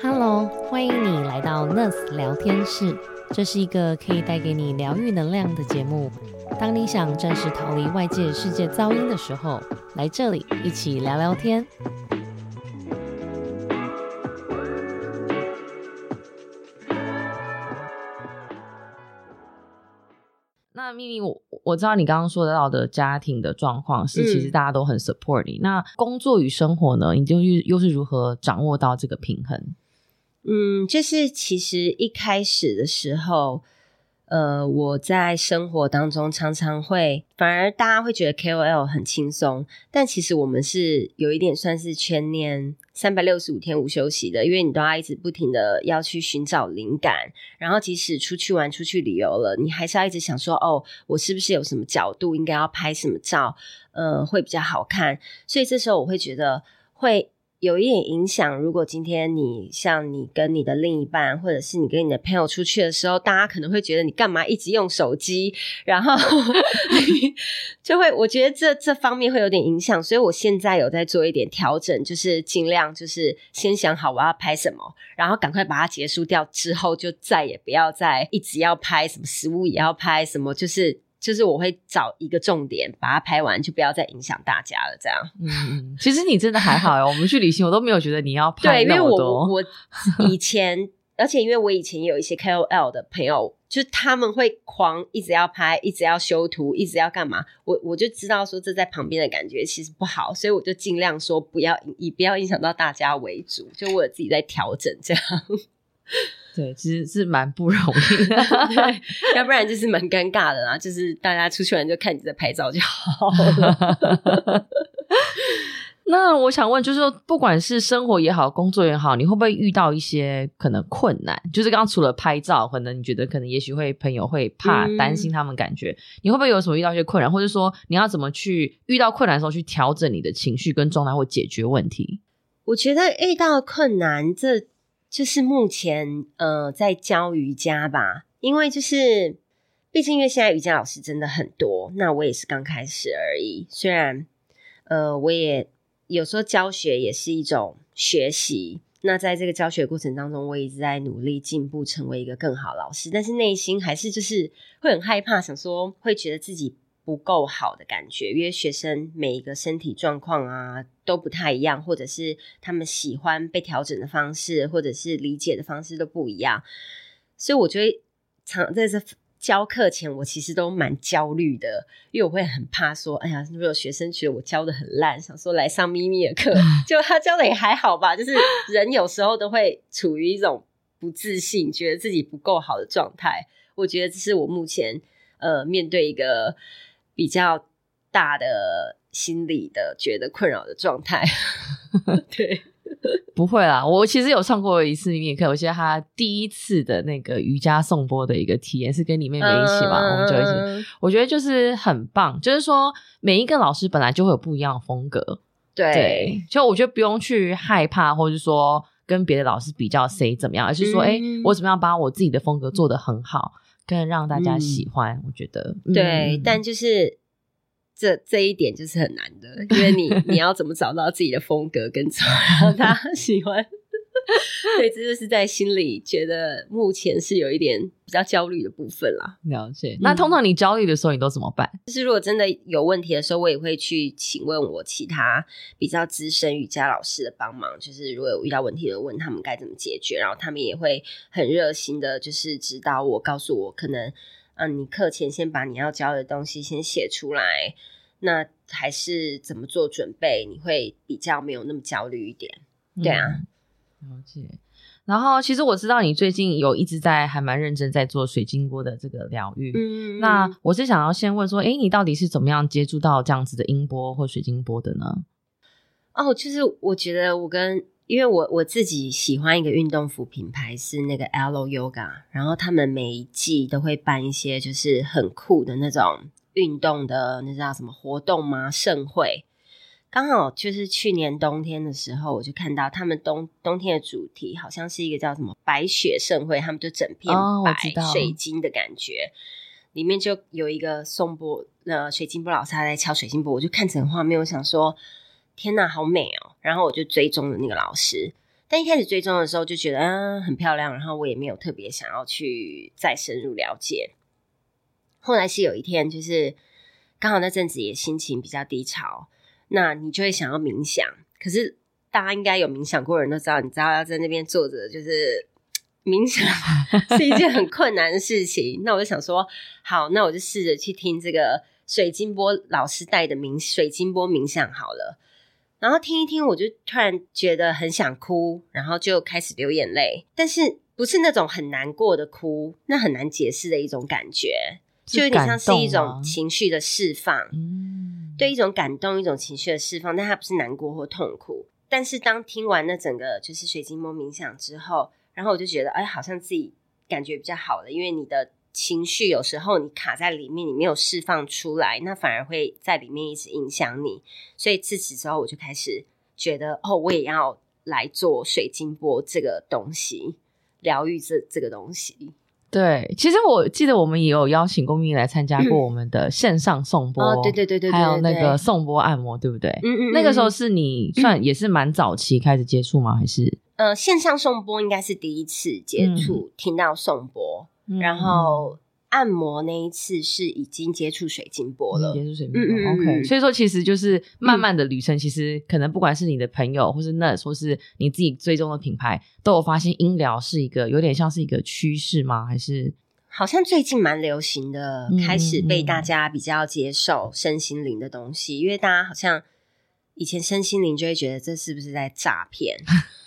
Hello，欢迎你来到 Nurse 聊天室，这是一个可以带给你疗愈能量的节目。当你想暂时逃离外界世界噪音的时候，来这里一起聊聊天。那秘密，我我知道你刚刚说到的家庭的状况是，其实大家都很 support 你。那工作与生活呢，你就又又是如何掌握到这个平衡？嗯，就是其实一开始的时候，呃，我在生活当中常常会，反而大家会觉得 KOL 很轻松，但其实我们是有一点算是全年三百六十五天无休息的，因为你都要一直不停的要去寻找灵感，然后即使出去玩、出去旅游了，你还是要一直想说，哦，我是不是有什么角度应该要拍什么照，呃，会比较好看，所以这时候我会觉得会。有一点影响。如果今天你像你跟你的另一半，或者是你跟你的朋友出去的时候，大家可能会觉得你干嘛一直用手机，然后 就会我觉得这这方面会有点影响。所以我现在有在做一点调整，就是尽量就是先想好我要拍什么，然后赶快把它结束掉，之后就再也不要再一直要拍什么食物也要拍什么，就是。就是我会找一个重点把它拍完，就不要再影响大家了。这样，嗯，其实你真的还好哦。我们去旅行，我都没有觉得你要拍那么多。我以前，而且因为我以前有一些 KOL 的朋友，就他们会狂一直要拍，一直要修图，一直要干嘛。我我就知道说这在旁边的感觉其实不好，所以我就尽量说不要以不要影响到大家为主，就我自己在调整这样。对，其实是蛮不容易的，对，要不然就是蛮尴尬的啦。就是大家出去玩就看你在拍照就好了。那我想问，就是说，不管是生活也好，工作也好，你会不会遇到一些可能困难？就是刚刚除了拍照，可能你觉得可能也许会朋友会怕担心他们感觉，你会不会有什么遇到一些困难，或者说你要怎么去遇到困难的时候去调整你的情绪跟状态或解决问题？我觉得遇到困难这。就是目前呃在教瑜伽吧，因为就是毕竟因为现在瑜伽老师真的很多，那我也是刚开始而已。虽然呃我也有时候教学也是一种学习，那在这个教学过程当中，我一直在努力进步，成为一个更好老师，但是内心还是就是会很害怕，想说会觉得自己。不够好的感觉，因为学生每一个身体状况啊都不太一样，或者是他们喜欢被调整的方式，或者是理解的方式都不一样，所以我觉得常在这教课前，我其实都蛮焦虑的，因为我会很怕说，哎呀，如果有学生觉得我教的很烂，想说来上咪咪的课，就他教的也还好吧，就是人有时候都会处于一种不自信，觉得自己不够好的状态。我觉得这是我目前呃面对一个。比较大的心理的觉得困扰的状态，对，不会啦。我其实有上过一次秘密课，我记得他第一次的那个瑜伽颂钵的一个体验是跟你妹妹一起嘛，我们就一起。我觉得就是很棒，就是说每一个老师本来就会有不一样的风格，对。就我觉得不用去害怕，或者说跟别的老师比较谁怎么样，而是说，哎，我怎么样把我自己的风格做得很好。更让大家喜欢，我觉得对，但就是这这一点就是很难的，因为你 你要怎么找到自己的风格，跟怎么让大家喜欢。对，这就是在心里觉得目前是有一点比较焦虑的部分啦。了解。那通常你焦虑的时候，你都怎么办？就是如果真的有问题的时候，我也会去请问我其他比较资深瑜伽老师的帮忙。就是如果有遇到问题的，问他们该怎么解决，然后他们也会很热心的，就是指导我，告诉我可能，嗯，你课前先把你要教的东西先写出来，那还是怎么做准备，你会比较没有那么焦虑一点。对啊。了解，然后其实我知道你最近有一直在还蛮认真在做水晶波的这个疗愈。嗯，那我是想要先问说，哎，你到底是怎么样接触到这样子的音波或水晶波的呢？哦，就是我觉得我跟因为我我自己喜欢一个运动服品牌是那个 Alo Yoga，然后他们每一季都会办一些就是很酷的那种运动的那叫什么活动吗？盛会。刚好就是去年冬天的时候，我就看到他们冬冬天的主题好像是一个叫什么白雪盛会，他们就整片白水晶的感觉，里面就有一个宋波呃水晶波老师在敲水晶波，我就看整个画面，我想说天呐，好美哦！然后我就追踪了那个老师，但一开始追踪的时候就觉得嗯很漂亮，然后我也没有特别想要去再深入了解。后来是有一天，就是刚好那阵子也心情比较低潮，那你就会想要冥想。可是大家应该有冥想过的人都知道，你知道要在那边坐着就是 冥想 是一件很困难的事情。那我就想说，好，那我就试着去听这个水晶波老师带的冥水晶波冥想好了。然后听一听，我就突然觉得很想哭，然后就开始流眼泪。但是不是那种很难过的哭，那很难解释的一种感觉，就有点像是一种情绪的释放。嗯，对，一种感动，一种情绪的释放，但它不是难过或痛苦。但是当听完那整个就是水晶梦冥想之后，然后我就觉得，哎，好像自己感觉比较好了，因为你的。情绪有时候你卡在里面，你没有释放出来，那反而会在里面一直影响你。所以自此之后，我就开始觉得，哦，我也要来做水晶波这个东西，疗愈这这个东西。对，其实我记得我们也有邀请公民来参加过我们的线上送波，对对对对，还有那个送播按摩，对不对？嗯嗯，那个时候是你算也是蛮早期开始接触吗？还是呃，线上送播应该是第一次接触，听到送波。然后按摩那一次是已经接触水晶波了，接触水晶波，OK。所以说，其实就是慢慢的旅程，其实可能不管是你的朋友，或是那，或是你自己追踪的品牌，都有发现音疗是一个有点像是一个趋势吗？还是好像最近蛮流行的，开始被大家比较接受身心灵的东西，因为大家好像以前身心灵就会觉得这是不是在诈骗。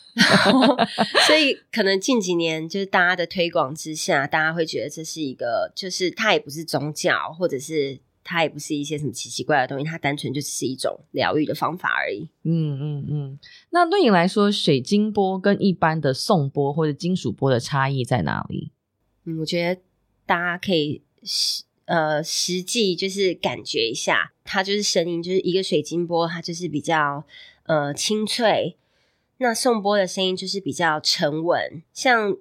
所以，可能近几年就是大家的推广之下，大家会觉得这是一个，就是它也不是宗教，或者是它也不是一些什么奇奇怪的东西，它单纯就只是一种疗愈的方法而已。嗯嗯嗯。那对你来说，水晶波跟一般的颂波或者金属波的差异在哪里？嗯，我觉得大家可以实呃实际就是感觉一下，它就是声音，就是一个水晶波，它就是比较呃清脆。那颂钵的声音就是比较沉稳，像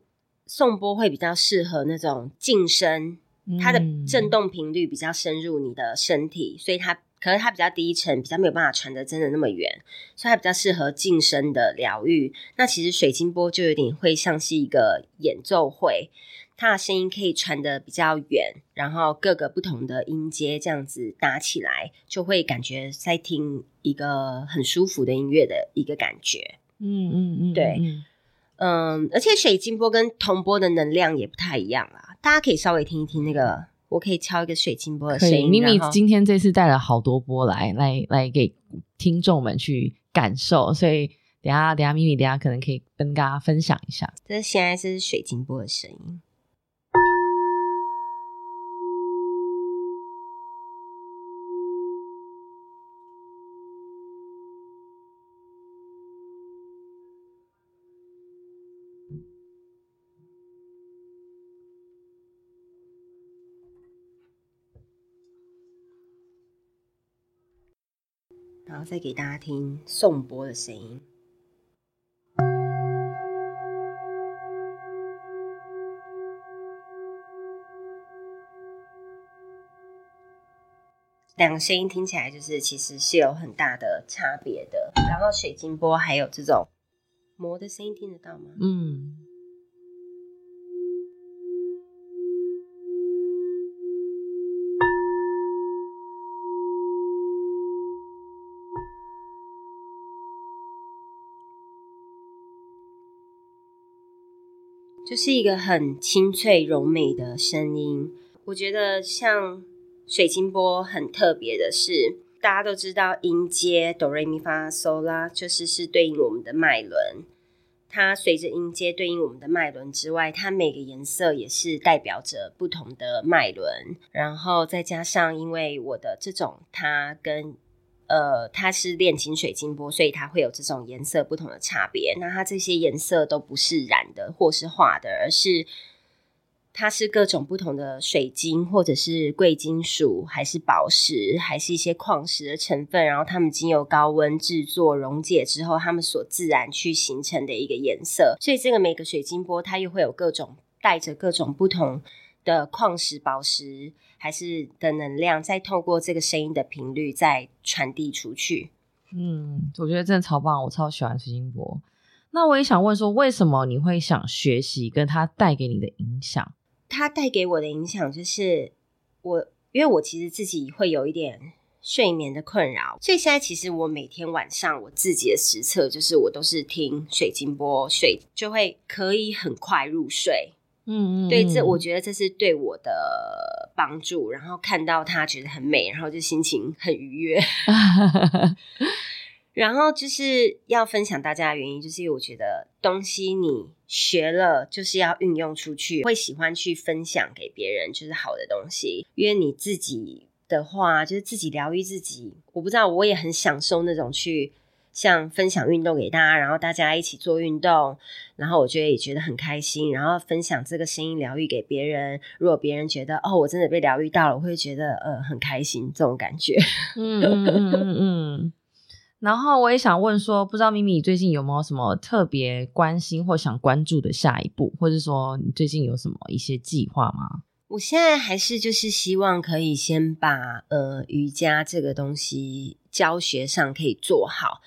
颂钵会比较适合那种静声，它的震动频率比较深入你的身体，所以它可能它比较低沉，比较没有办法传得真的那么远，所以它比较适合静声的疗愈。那其实水晶波就有点会像是一个演奏会，它的声音可以传得比较远，然后各个不同的音阶这样子搭起来，就会感觉在听一个很舒服的音乐的一个感觉。嗯嗯嗯，对，嗯，而且水晶波跟铜波的能量也不太一样啦，大家可以稍微听一听那个，我可以敲一个水晶波的声音。咪咪今天这次带了好多波来，来来给听众们去感受，所以等下等下咪咪等下可能可以跟大家分享一下。这现在是水晶波的声音。再给大家听颂波的声音，两个声音听起来就是其实是有很大的差别的。然后水晶波还有这种磨的声音听得到吗？嗯。就是一个很清脆柔美的声音。我觉得像水晶波很特别的是，大家都知道音阶哆瑞咪发嗦啦，就是是对应我们的脉轮。它随着音阶对应我们的脉轮之外，它每个颜色也是代表着不同的脉轮。然后再加上，因为我的这种它跟呃，它是炼金水晶波，所以它会有这种颜色不同的差别。那它这些颜色都不是染的或是画的，而是它是各种不同的水晶，或者是贵金属，还是宝石，还是一些矿石的成分。然后它们经由高温制作溶解之后，它们所自然去形成的一个颜色。所以这个每个水晶波，它又会有各种带着各种不同的矿石、宝石。还是的能量，再透过这个声音的频率再传递出去。嗯，我觉得真的超棒，我超喜欢水晶波。那我也想问说，为什么你会想学习？跟它带给你的影响？它带给我的影响就是我，因为我其实自己会有一点睡眠的困扰，所以现在其实我每天晚上我自己的实测就是我都是听水晶波睡，就会可以很快入睡。嗯嗯，对，这嗯我觉得这是对我的帮助。然后看到它觉得很美，然后就心情很愉悦。然后就是要分享大家的原因，就是因为我觉得东西你学了就是要运用出去，会喜欢去分享给别人，就是好的东西。因为你自己的话，就是自己疗愈自己，我不知道，我也很享受那种去像分享运动给大家，然后大家一起做运动，然后我觉得也觉得很开心，然后分享这个声音疗愈给别人。如果别人觉得哦，我真的被疗愈到了，我会觉得呃很开心，这种感觉。嗯嗯嗯。然后我也想问说，不知道咪咪最近有没有什么特别关心或想关注的下一步，或者说你最近有什么一些计划吗？我现在还是就是希望可以先把呃瑜伽这个东西教学上可以做好。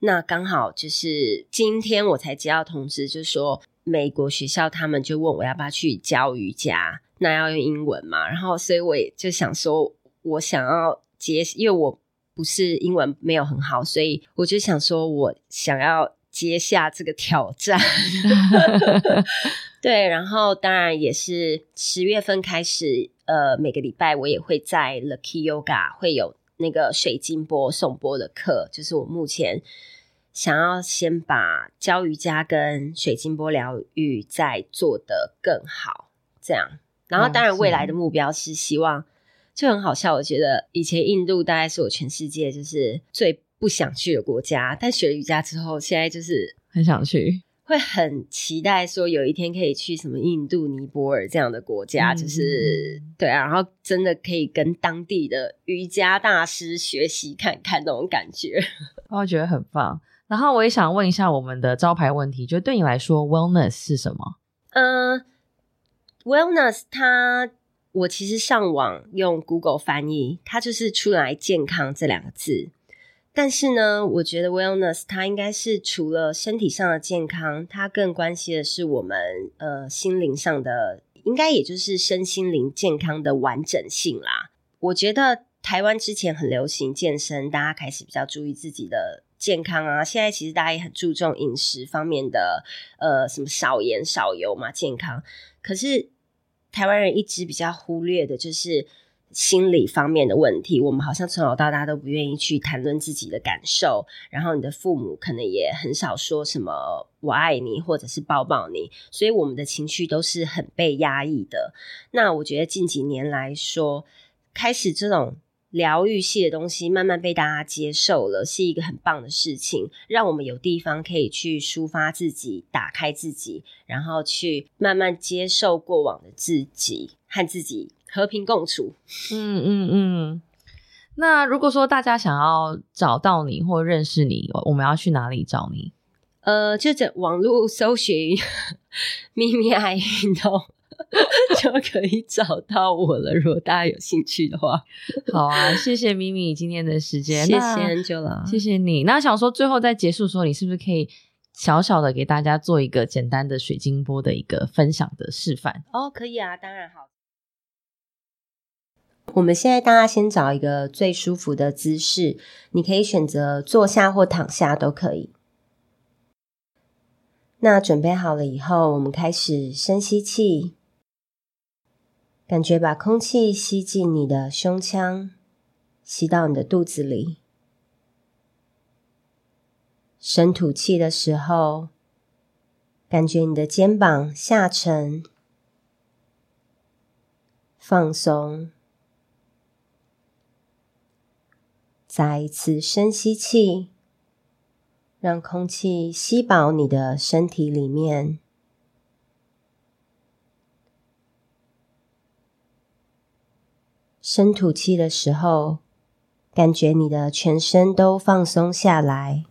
那刚好就是今天我才接到通知，就是说美国学校他们就问我要不要去教瑜伽，那要用英文嘛。然后所以我也就想说，我想要接，因为我不是英文没有很好，所以我就想说我想要接下这个挑战。对，然后当然也是十月份开始，呃，每个礼拜我也会在 Lucky Yoga 会有那个水晶波颂钵的课，就是我目前想要先把教瑜伽跟水晶波疗愈再做得更好，这样。然后当然未来的目标是希望，就很好笑，我觉得以前印度大概是我全世界就是最不想去的国家，但学了瑜伽之后，现在就是很想去。会很期待说有一天可以去什么印度、尼泊尔这样的国家，嗯就是对啊，然后真的可以跟当地的瑜伽大师学习看看那种感觉。我 觉得很棒。然后我也想问一下我们的招牌问题，就对你来说，wellness 是什么？嗯、w e l l n e s s 它我其实上网用 Google 翻译，它就是出来健康这两个字。但是呢，我觉得 wellness 它应该是除了身体上的健康，它更关系的是我们呃心灵上的，应该也就是身心灵健康的完整性啦。我觉得台湾之前很流行健身，大家开始比较注意自己的健康啊。现在其实大家也很注重饮食方面的，呃，什么少盐少油嘛，健康。可是台湾人一直比较忽略的就是心理方面的问题。我们好像从小到大都不愿意去谈论自己的感受，然后你的父母可能也很少说什么“我爱你”或者是抱抱你，所以我们的情绪都是很被压抑的。那我觉得近几年来说，开始这种疗愈系的东西慢慢被大家接受了，是一个很棒的事情，让我们有地方可以去抒发自己、打开自己，然后去慢慢接受过往的自己，和自己和平共处。嗯嗯嗯。那如果说大家想要找到你或认识你，我们要去哪里找你？呃，就在网络搜寻“ 咪咪爱运动 ”就可以找到我了。如果大家有兴趣的话，好啊，谢谢咪咪今天的时间，谢谢那 Angela，谢谢你。那想说最后在结束的时候，你是不是可以小小的给大家做一个简单的水晶波的一个分享的示范？哦，可以啊，当然好。我们现在大家先找一个最舒服的姿势，你可以选择坐下或躺下都可以。那准备好了以后，我们开始深吸气，感觉把空气吸进你的胸腔，吸到你的肚子里。深吐气的时候，感觉你的肩膀下沉、放松。再一次深吸气，让空气吸饱你的身体里面。深吐气的时候，感觉你的全身都放松下来。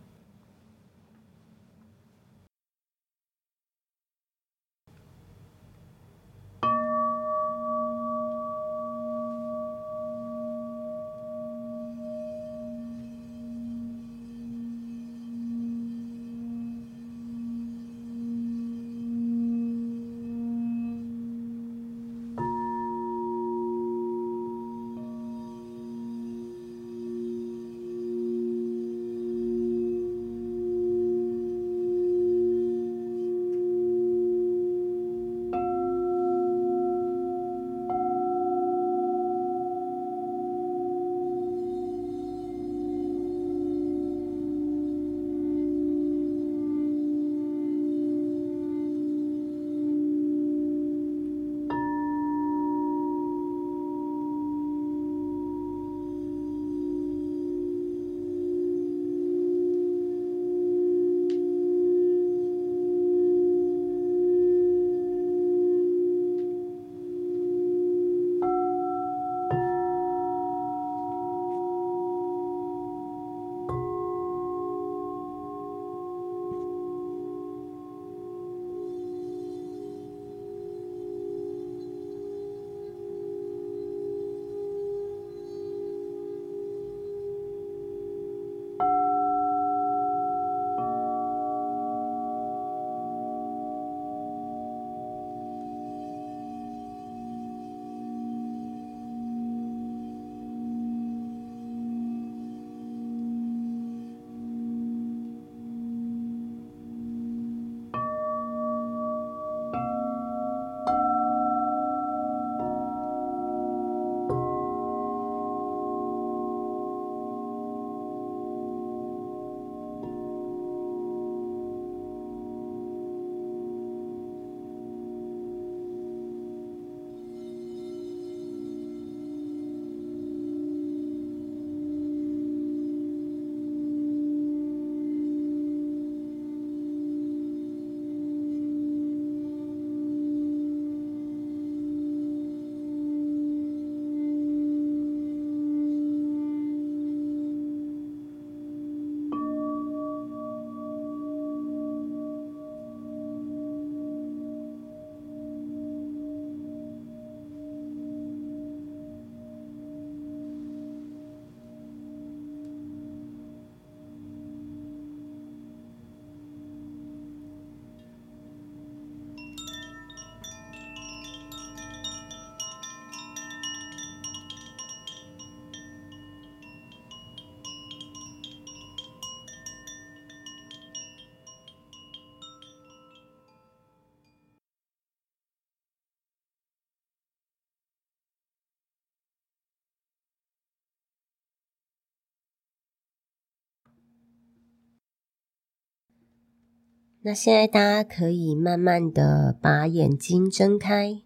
那现在大家可以慢慢的把眼睛睁开，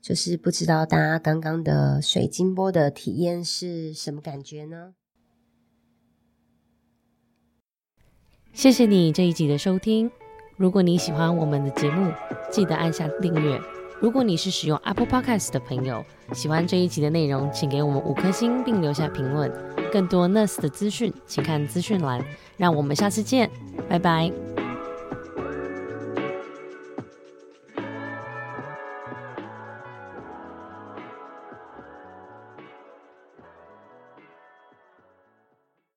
就是不知道大家刚刚的水晶波的体验是什么感觉呢？谢谢你这一集的收听。如果你喜欢我们的节目，记得按下订阅。如果你是使用 Apple Podcast 的朋友，喜欢这一集的内容，请给我们五颗星并留下评论。更多 Nurse 的资讯，请看资讯栏。让我们下次见，拜拜。